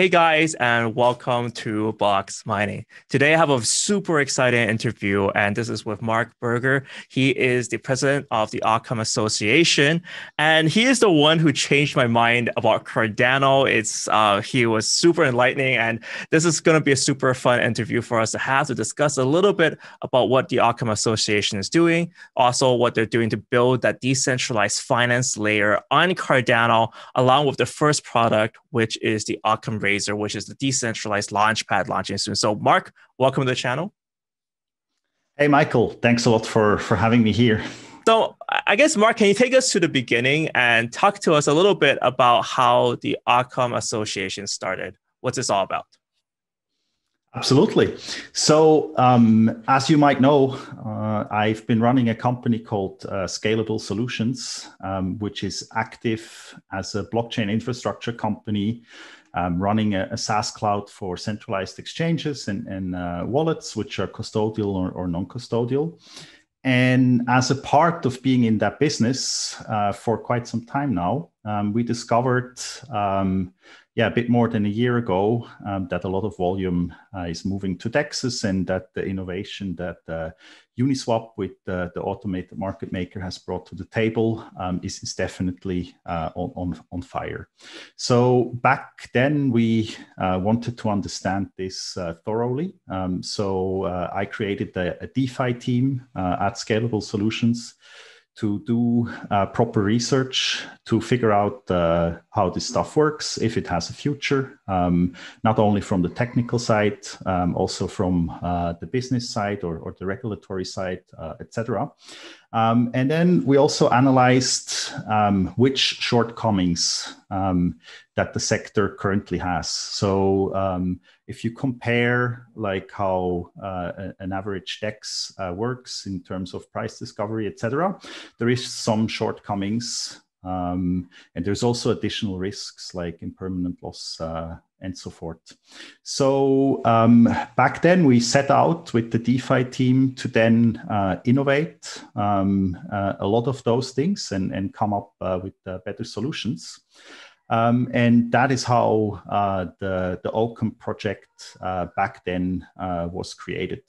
Hey guys, and welcome to Box Mining. Today I have a super exciting interview, and this is with Mark Berger. He is the president of the Occam Association, and he is the one who changed my mind about Cardano. It's uh, he was super enlightening, and this is going to be a super fun interview for us to have to discuss a little bit about what the Occam Association is doing, also what they're doing to build that decentralized finance layer on Cardano, along with the first product, which is the Occam Razor, which is the decentralized launchpad launching soon. So, Mark, welcome to the channel. Hey, Michael. Thanks a lot for for having me here. So, I guess, Mark, can you take us to the beginning and talk to us a little bit about how the Occam Association started? What's this all about? Absolutely. So, um, as you might know, uh, I've been running a company called uh, Scalable Solutions, um, which is active as a blockchain infrastructure company um, running a, a, SaaS cloud for centralized exchanges and, and uh, wallets, which are custodial or, or non custodial. And as a part of being in that business uh, for quite some time now, um, we discovered um, yeah, a bit more than a year ago, um, that a lot of volume uh, is moving to DEXes and that the innovation that uh, Uniswap with uh, the automated market maker has brought to the table um, is, is definitely uh, on, on, on fire. So back then we uh, wanted to understand this uh, thoroughly. Um, so I created a, a DeFi team at Scalable Solutions to do proper research to figure out how this stuff works, if it has a future, um, not only from the technical side, um, also from uh, the business side or, or the regulatory side, uh, etc. Um, and then we also analyzed um, which shortcomings um, that the sector currently has. So um, if you compare like how uh, an average DEX uh, works in terms of price discovery, etc., there is some shortcomings um, and there's also additional risks like impermanent loss uh, and so forth. So um, back then we set out with the DeFi team to then uh, innovate um, uh, a lot of those things and, and come up uh, with uh, better solutions. Um, and that is how uh, the, the Occam project back then was created.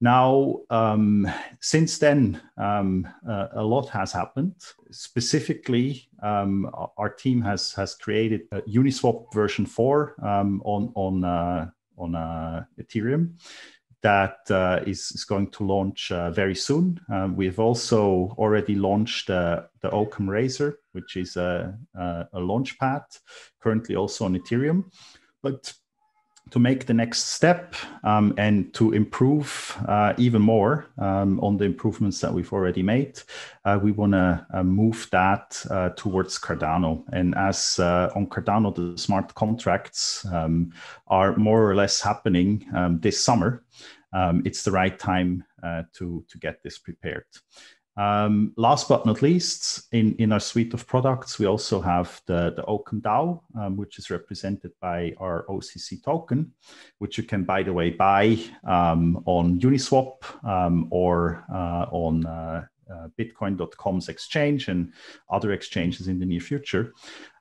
Now, um, since then, um, uh, a lot has happened. Specifically, um, our team has has created Uniswap version four um, on on uh, on uh, Ethereum that uh, is, is going to launch uh, very soon. Um, we have also already launched uh, the Occam Razor, which is a, a, a launch pad, currently also on Ethereum. But to make the next step um, and to improve uh, even more um, on the improvements that we've already made, uh, we want to uh, move that uh, towards Cardano. And as uh, on Cardano, the smart contracts um, are more or less happening um, this summer, um, it's the right time uh, to, to get this prepared. Um, last but not least, in, in our suite of products, we also have the, the Occam DAO, um, which is represented by our OCC token, which you can, by the way, buy um, on Uniswap um, or uh, on uh, uh, Bitcoin.com's exchange and other exchanges in the near future.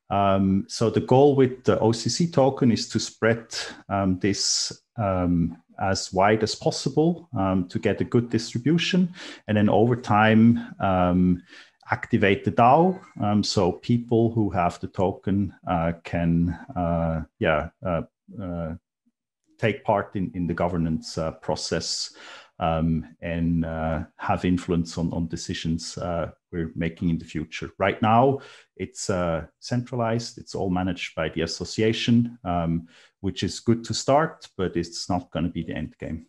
Um, so the goal with the OCC token is to spread um, this um, as wide as possible um, to get a good distribution, and then over time um, activate the DAO um, so people who have the token uh, can uh, yeah uh, uh take part in, in the governance uh, process um, and uh, have influence on, on decisions we're making in the future. Right now, it's centralized, it's all managed by the association, um, which is good to start, but it's not going to be the end game.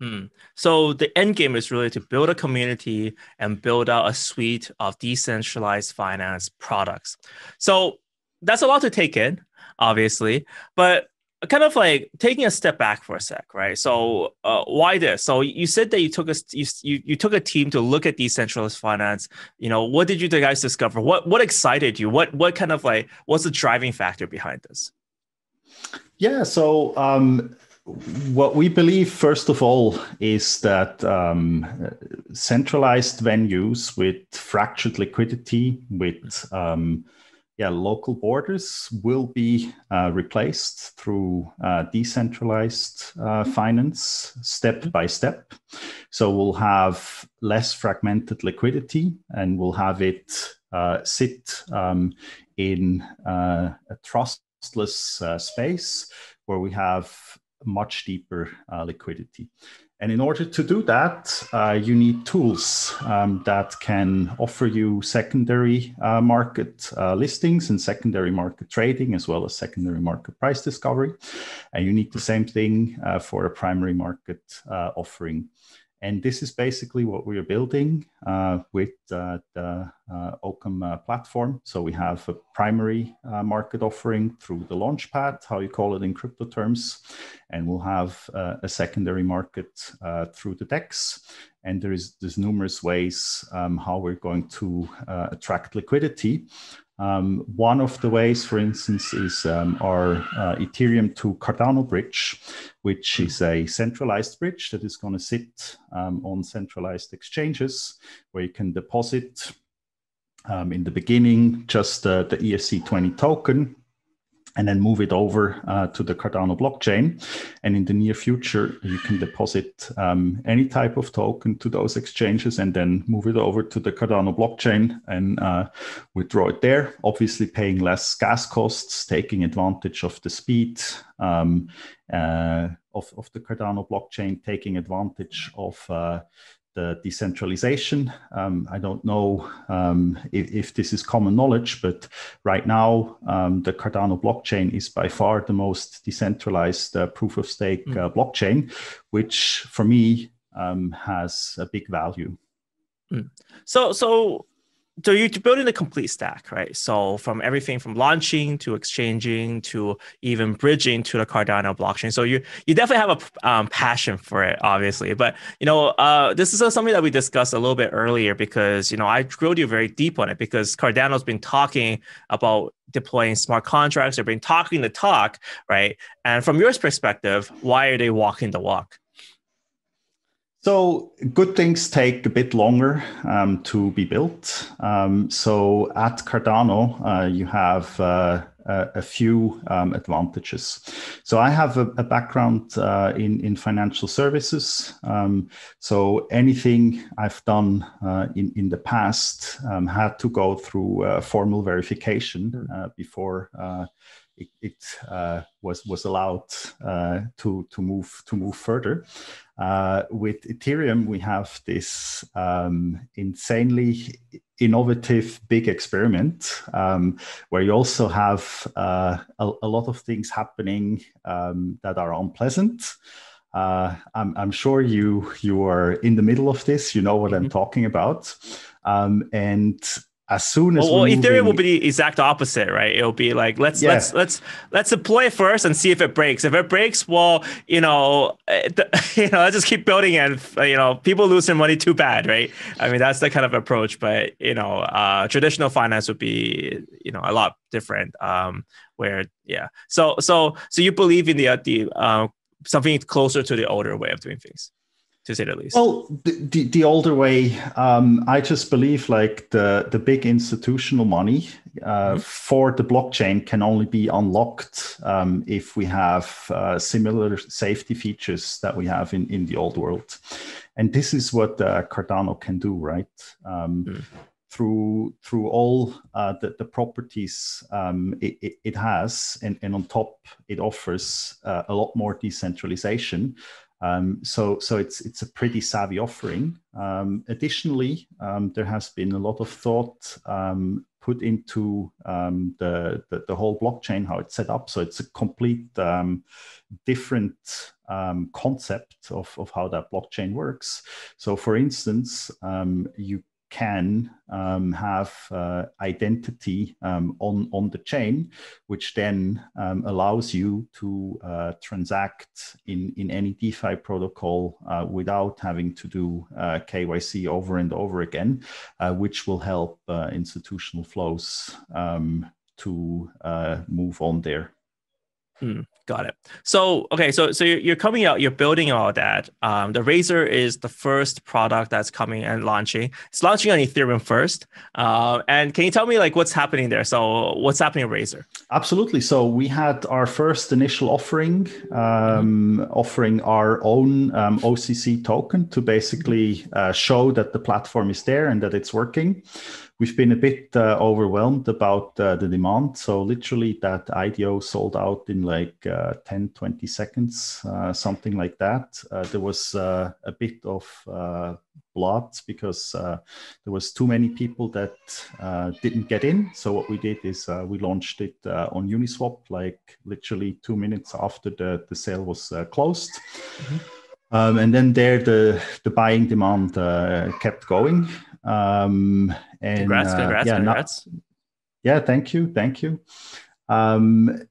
Hmm. So the end game is really to build a community and build out a suite of decentralized finance products. So that's a lot to take in, obviously, but kind of like taking a step back for a sec, right? So, uh, why this? So, you said that you took a you, you took a team to look at decentralized finance. You know, what did you guys discover? What what excited you? What what kind of like what's the driving factor behind this? Yeah. So. Um, what we believe, first of all, is that um, centralized venues with fractured liquidity, with um, yeah, local borders will be uh, replaced through uh, decentralized uh, finance step by step. So we'll have less fragmented liquidity and we'll have it uh, sit um, in uh, a uh, space where we have much deeper liquidity. And in order to do that, uh, you need tools um, that can offer you secondary uh, market uh, listings and secondary market trading, as well as secondary market price discovery. And you need the same thing uh, for a primary market uh, offering. And this is basically what we are building uh, with uh, the uh, Occam uh, platform. So we have a primary uh, market offering through the launchpad, how you call it in crypto terms, and we'll have uh, a secondary market through the DEX. And there is there's numerous ways um, how we're going to attract liquidity. Um, one of the ways, for instance, is um, our uh, Ethereum to Cardano bridge, which is a centralized bridge that is going to sit um, on centralized exchanges where you can deposit um, in the beginning just uh, the ERC20 token and then move it over uh, to the Cardano blockchain. And in the near future, you can deposit um, any type of token to those exchanges and then move it over to the Cardano blockchain and uh, withdraw it there. Obviously, paying less gas costs, taking advantage of the speed um, uh, of, of the Cardano blockchain, taking advantage of uh, the decentralization. Um, I don't know um, if, if, this is common knowledge, but right now um, the Cardano blockchain is by far the most decentralized uh, proof of stake mm. uh, blockchain, which for me um, has a big value. Mm. So, so so you're building the complete stack, right? So from everything from launching to exchanging to even bridging to the Cardano blockchain. So you you definitely have a um, passion for it, obviously. But you know, uh, this is something that we discussed a little bit earlier because you know I drilled you very deep on it because Cardano's been talking about deploying smart contracts. They've been talking the talk, right? And from your perspective, why are they walking the walk? So good things take a bit longer um, to be built. Um, so at Cardano, uh, you have uh, a, few um, advantages. So I have a, a background uh, in in financial services. Um, so anything I've done uh, in in the past um, had to go through uh, formal verification hmm. uh, before it, it uh, was was allowed uh, to to move to move further. Uh, with Ethereum, we have this um, insanely innovative big experiment um, where you also have uh, a, a, lot of things happening um, that are unpleasant. Uh, I'm, I'm, sure you you are in the middle of this. You know what mm-hmm. I'm talking about, um, and as soon as well, well Ethereum will be the exact opposite, right? It'll be like let's yeah. let's let's let's deploy first and see if it breaks. If it breaks, well, you know, you know, let's just keep building and you know, people lose their money too bad, right? I mean, that's the kind of approach. But you know, uh, traditional finance would be you know a lot different. Um, where yeah, so so so you believe in the uh, the uh, something closer to the older way of doing things to say the least. Well, the, the, older way, um, I just believe like the, the big institutional money uh, mm-hmm. for the blockchain can only be unlocked um, if we have uh, similar safety features that we have in, in the old world. And this is what uh, Cardano can do, right? Um, mm. Through through all uh, the, the properties um, it, it, it, has, and, and on top, it offers uh, a lot more decentralization um, so, so it's it's a pretty savvy offering. Um, additionally, um, there has been a lot of thought um, put into um, the, the, the whole blockchain, how it's set up. So it's a complete um, different concept of of how that blockchain works. So, for instance, you can um, have uh, identity um, on, on the chain, which then um, allows you to uh, transact in, in any DeFi protocol uh, without having to do uh, KYC over and over again, uh, which will help uh, institutional flows um, to move on there. Hmm. Got it. So okay, so so you're coming out, you're building all that. Um, the Razor is the first product that's coming and launching. It's launching on Ethereum first. Uh, and can you tell me like what's happening there? So what's happening in Razor? Absolutely. So we had our first initial offering, um, mm-hmm. offering our own um, OCC token to basically uh, show that the platform is there and that it's working we've been a bit uh, overwhelmed about uh, the demand. So literally that IDO sold out in like uh, 10, 20 seconds, uh, something like that. Uh, there was uh, a bit of blood because there was too many people that didn't get in. So what we did is we launched it on Uniswap, like literally two minutes after the, the sale was closed. Mm-hmm. Um, and then there, the, the buying demand kept going. Um, and congrats, congrats, uh, yeah, congrats. Not, yeah, thank you, thank you. Um,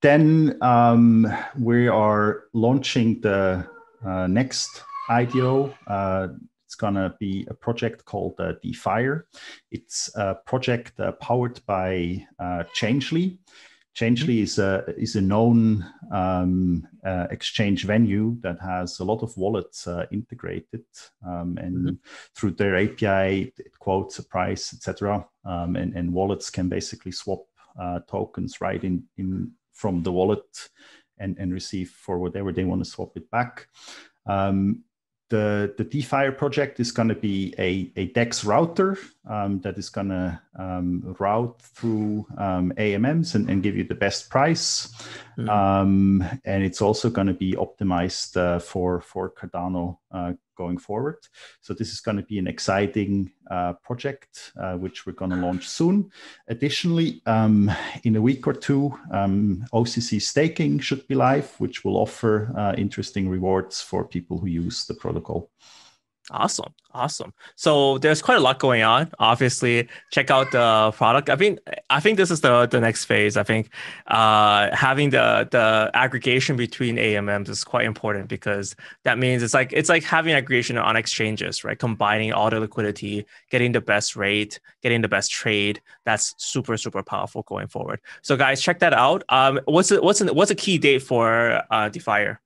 then um, we are launching the uh, next IDO. Uh, it's gonna be a project called uh, DeFire. It's a project uh, powered by uh, Mm-hmm. is a is a known um, uh, exchange venue that has a lot of wallets uh, integrated, um, and mm-hmm. through their API, it quotes a price, etc. Um, and, and wallets can basically swap uh, tokens right in in from the wallet and and receive for whatever they want to swap it back. Um, the, the DeFire project is going to be a, a DEX router um, that is going to um, route through um, AMMs and, and, give you the best price. Mm-hmm. and it's also going to be optimized uh, for, for Cardano uh, going forward. So this is going to be an exciting uh, project, uh, which we're going to launch soon. Additionally, um, in a week or two, um, OCC staking should be live, which will offer uh, interesting rewards for people who use the protocol. Awesome. Awesome. So there's quite a lot going on. Obviously, check out the product. I think I think this is the the next phase. I think uh, having the the aggregation between AMMs is quite important because that means it's like it's like having aggregation on exchanges, right? Combining all the liquidity, getting the best rate, getting the best trade. That's super super powerful going forward. So guys, check that out. Um, what's a, what's a, what's a key date for uh, DeFire?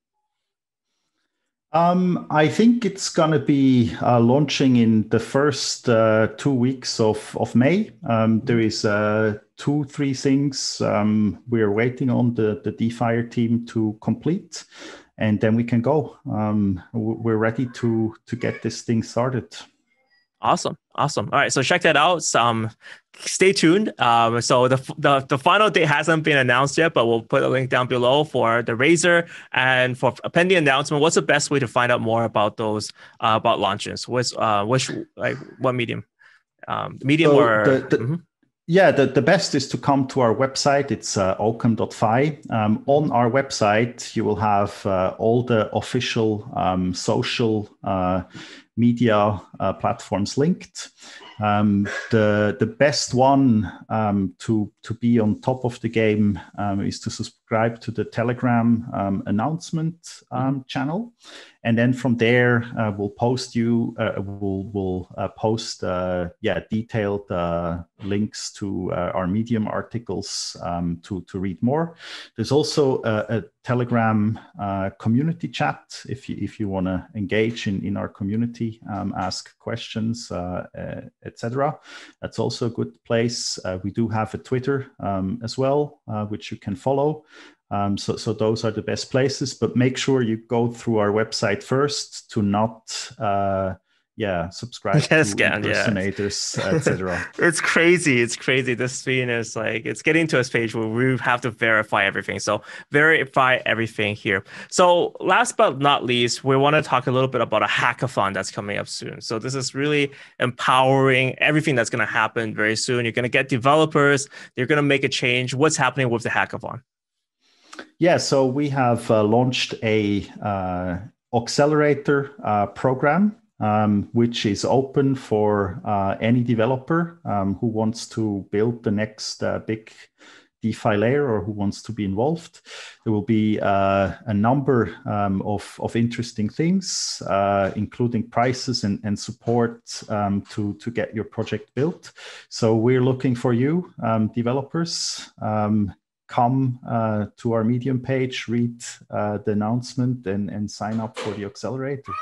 Um, I think it's going to be uh, launching in the first uh, two weeks of, of May. Um, there is uh, two, three things um, we're waiting on the, the DeFire team to complete, and then we can go. Um, we're ready to, to get this thing started. Awesome, awesome. All right, so check that out. Um, stay tuned. Um, so the, the the final date hasn't been announced yet, but we'll put a link down below for the Razor and for a pending announcement. What's the best way to find out more about those uh, about launches? What's uh, which like what medium? Um, medium so or the, the, mm-hmm. Yeah, the, the best is to come to our website. It's uh. Um, on our website, you will have uh, all the official um, social uh, media uh, platforms linked. Um, the the best one um, to to be on top of the game um, is to subscribe to the Telegram um, announcement um, channel, and then from there uh, we'll post you uh, we'll we'll uh, post uh, yeah detailed uh, links to uh, our Medium articles um, to to read more. There's also a, a Telegram community chat if you if you want to engage in in our community, ask questions etc. That's also a good place. We do have a Twitter um, as well, which you can follow. Um, so, so those are the best places. But make sure you go through our website first to not uh, yeah, subscribe to scam, impersonators, yeah. etc. it's crazy. It's crazy. This thing is like it's getting to a stage where we have to verify everything. So verify everything here. So last but not least, we want to talk a little bit about a hackathon that's coming up soon. So this is really empowering everything that's going to happen very soon. You're going to get developers. They're going to make a change. What's happening with the hackathon? Yeah, so we have uh, launched a uh, accelerator uh, program um, which is open for uh, any developer um, who wants to build the next uh, big DeFi layer or who wants to be involved. There will be uh, a number um, of, of interesting things, including prices and, and support um, to, to get your project built. So we're looking for you, um, developers. Come uh, to our Medium page, read uh, the announcement, and, and sign up for the accelerator.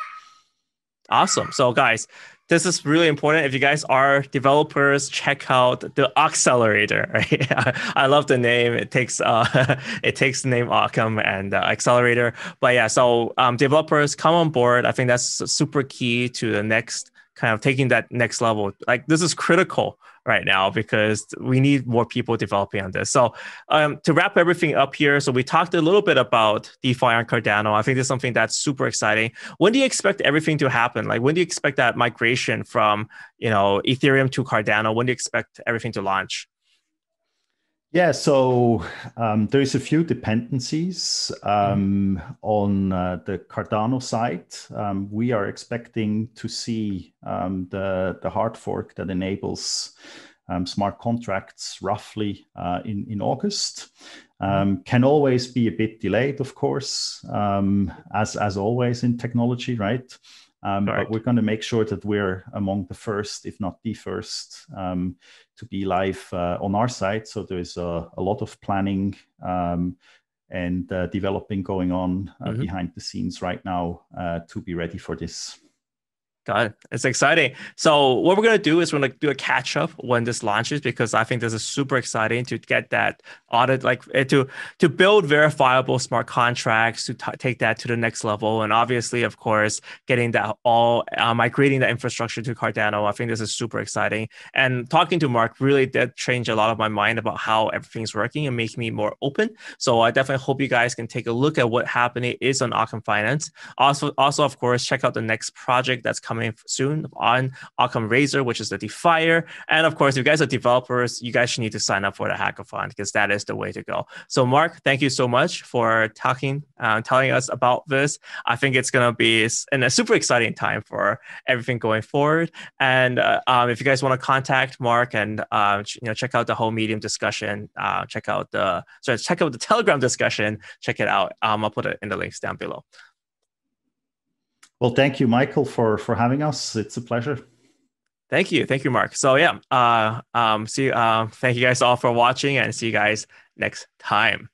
Awesome. So, guys, this is really important. If you guys are developers, check out the accelerator. Right? I love the name. It takes uh, it takes the name Occam and uh, accelerator. But yeah, so um, developers come on board. I think that's super key to the next kind of taking that next level. Like this is critical right now because we need more people developing on this. So um, to wrap everything up here, so we talked a little bit about DeFi on Cardano. I think this is something that's super exciting. When do you expect everything to happen? Like when do you expect that migration from you know Ethereum to Cardano? When do you expect everything to launch? Yeah, so um, there's a few dependencies um, on uh, the Cardano side. Um, we are expecting to see um, the, the hard fork that enables um, smart contracts roughly uh, in, in August. Um, can always be a bit delayed, of course, as, as always in technology, right? Um. But we're going to make sure that we're among the first, if not the first, um, to be live uh, on our site. So there's a, a lot of planning um, and uh, developing going on uh, mm-hmm. behind the scenes right now uh, to be ready for this. It. It's exciting. So what we're gonna do is we're gonna do a catch up when this launches because I think this is super exciting to get that audit, like eh, to to build verifiable smart contracts to t- take that to the next level, and obviously, of course, getting that all uh, migrating the infrastructure to Cardano. I think this is super exciting. And talking to Mark really did change a lot of my mind about how everything's working and make me more open. So I definitely hope you guys can take a look at what happening is on Occam Finance. Also, also of course, check out the next project that's coming coming soon on Occam Razor, which is the DeFire. And of course, if you guys are developers, you guys should need to sign up for the hackathon because that is the way to go. So, Mark, thank you so much for talking, uh, telling us about this. I think it's going to be a super exciting time for everything going forward. And uh, um, if you guys want to contact Mark and uh, you know check out the whole Medium discussion, uh, check out the sorry, check out the Telegram discussion. Check it out. Um, I'll put it in the links down below. Well, thank you, Michael, for for having us. It's a pleasure. Thank you, thank you, Mark. So yeah, uh, um, see, uh, thank you guys all for watching, and see you guys next time.